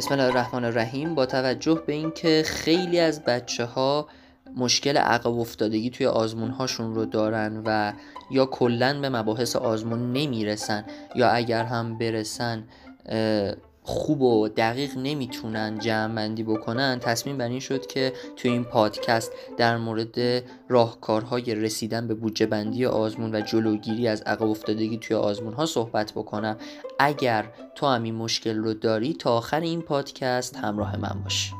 بسم الله الرحمن الرحیم. با توجه به اینکه خیلی از بچه ها مشکل عقب افتادگی توی آزمون هاشون رو دارن و یا کلا به مباحث آزمون نمی‌رسن یا اگر هم برسن خوب و دقیق نمی‌تونن جمع بندی بکنن تصمیم بر این شد که توی این پادکست در مورد راهکارهای رسیدن به بودجه بندی آزمون و جلوگیری از عقب افتادگی توی آزمون ها صحبت بکنم. اگر تو هم این مشکل رو داری تا آخر این پادکست همراه من باش.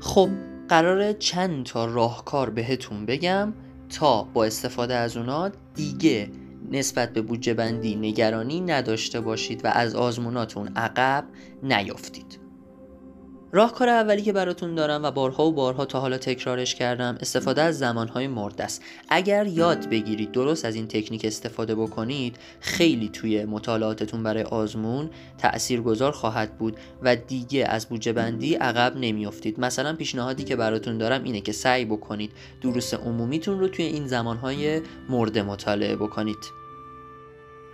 خب قرار چند تا راهکار بهتون بگم تا با استفاده از اونا دیگه نسبت به بودجه بندی نگرانی نداشته باشید و از آزموناتون عقب نیافتید. راهکار اولی که براتون دارم و بارها و بارها تا حالا تکرارش کردم استفاده از زمانهای مرده است. اگر یاد بگیرید درست از این تکنیک استفاده بکنید خیلی توی مطالعاتتون برای آزمون تأثیر گذار خواهد بود و دیگه از بودجه بندی عقب نمیافتید. مثلا پیشنهادی که براتون دارم اینه که سعی بکنید دروس عمومیتون رو توی این زمانهای مرده مطالعه بکنید.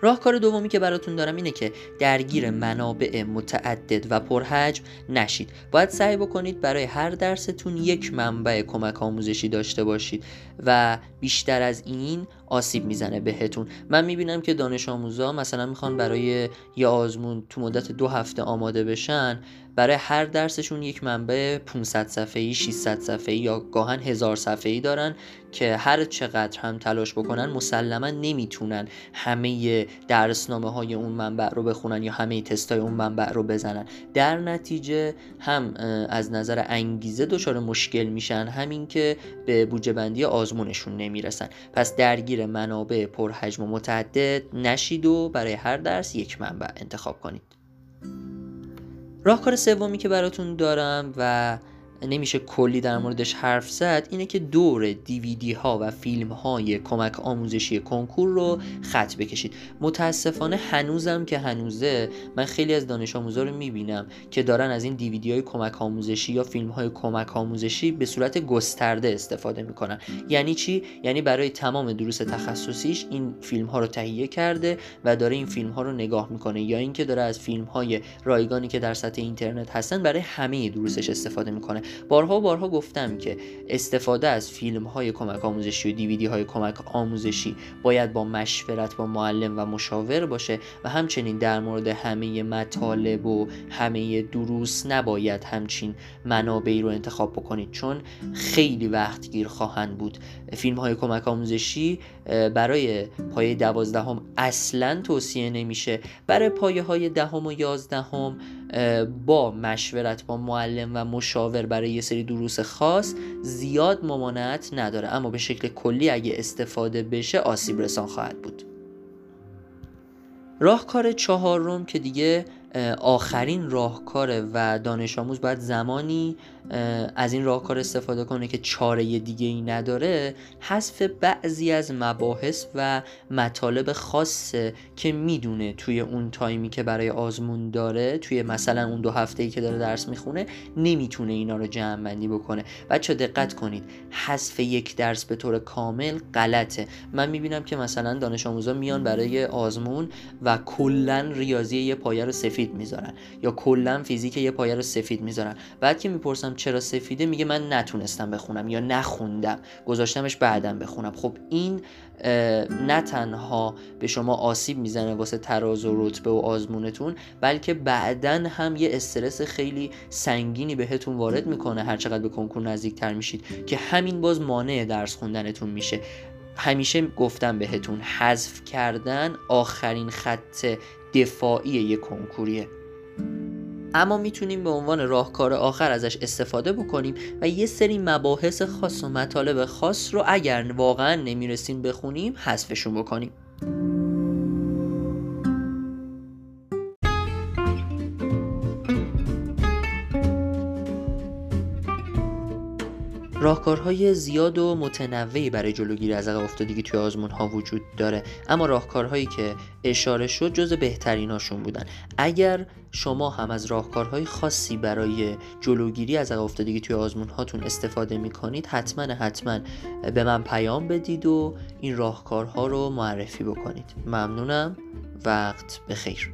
راهکار دومی که براتون دارم اینه که درگیر منابع متعدد و پرحجم نشید. باید سعی بکنید برای هر درستون یک منبع کمک آموزشی داشته باشید و بیشتر از این آسیب می‌زنه بهتون. من می‌بینم که دانش آموزا مثلا می‌خوان برای یه آزمون تو مدت دو هفته آماده بشن برای هر درسشون یک منبع 500 صفحه‌ای 600 صفحه‌ای یا گاهن هزار صفحه‌ای دارن که هر چقدر هم تلاش بکنن مسلما نمی‌تونن همه درسنامه های اون منبع رو بخونن یا همه تستای اون منبع رو بزنن. در نتیجه هم از نظر انگیزه دچار مشکل میشن همین که به بودجه بندی آزمونشون نمی‌رسن. پس درگیر منابع پرحجم و متعدد نشید و برای هر درس یک منبع انتخاب کنید. راهکار سومی که براتون دارم و نمیشه کلی در موردش حرف زد اینه که دور دیویدی ها و فیلم های کمک آموزشی کنکور رو خط بکشید. متاسفانه هنوزم که هنوزه من خیلی از دانش آموزا رو می‌بینم که دارن از این دیویدی های کمک آموزشی یا فیلم های کمک آموزشی به صورت گسترده استفاده می‌کنن. یعنی چی؟ یعنی برای تمام دروس تخصصیش این فیلم ها رو تهیه کرده و داره این فیلم ها رو نگاه می‌کنه. یا اینکه داره از فیلم های رایگانی که در سطح اینترنت هستن برای همه دروسش استفاده می‌کنه. بارها و بارها گفتم که استفاده از فیلم های کمک آموزشی و دیویدی های کمک آموزشی باید با مشورت با معلم و مشاور باشه و همچنین در مورد همه مطالب و همه دروس نباید همچین منابعی رو انتخاب بکنید چون خیلی وقت گیر خواهند بود. فیلم های کمک آموزشی برای پایه دوازدهم اصلا توصیه نمیشه. برای پایه های دهم و یازدهم با مشورت با معلم و مشاور برای یه سری دروس خاص زیاد ممانعت نداره. اما به شکل کلی اگه استفاده بشه آسیب رسان خواهد بود. راهکار چهارم که دیگه آخرین راهکاره و دانش آموز باید زمانی از این راهکار استفاده کنه که چاره دیگه ای نداره. حذف بعضی از مباحث و مطالب خاصه که می‌دونه توی اون تایمی که برای آزمون داره توی مثلا اون دو هفته ای که داره درس می‌خونه نمی‌تونه اینا رو جمع بندی بکنه. بچه دقت کنید حذف یک درس به طور کامل غلطه. من می‌بینم که مثلا دانش آموزا میان برای آزمون و کلا ریاضی یه پایه رو سفید می‌ذارن. یا کلا فیزیک یه پایه رو سفید می‌ذارن. بعد که می‌پرسم چرا سفیده میگه من نتونستم بخونم یا نخوندم. گذاشتمش بعدم بخونم. خب این نه تنها به شما آسیب می‌زنه واسه تراز و رتبه و آزمونتون بلکه بعدا هم یه استرس خیلی سنگینی بهتون وارد می‌کنه هر چقدر به کنکور نزدیکتر میشید که همین باز مانع درس خوندنتون میشه. همیشه گفتم بهتون حذف کردن آخرین خط دفاعی یک کنکوریه. اما می‌تونیم به عنوان راهکار آخر ازش استفاده بکنیم و یه سری مباحث خاص و مطالب خاص رو اگر واقعا نمی‌رسیم بخونیم حذفشون بکنیم. راهکارهای زیاد و متنوعی برای جلوگیری از عقب افتادگی توی آزمون ها وجود داره. اما راهکارهایی که اشاره شد جز بهتریناشون بودن. اگر شما هم از راهکارهای خاصی برای جلوگیری از عقب افتادگی توی آزمون هاتون استفاده می‌کنید حتما حتما به من پیام بدید و این راهکارها رو معرفی بکنید. ممنونم. وقت بخیر.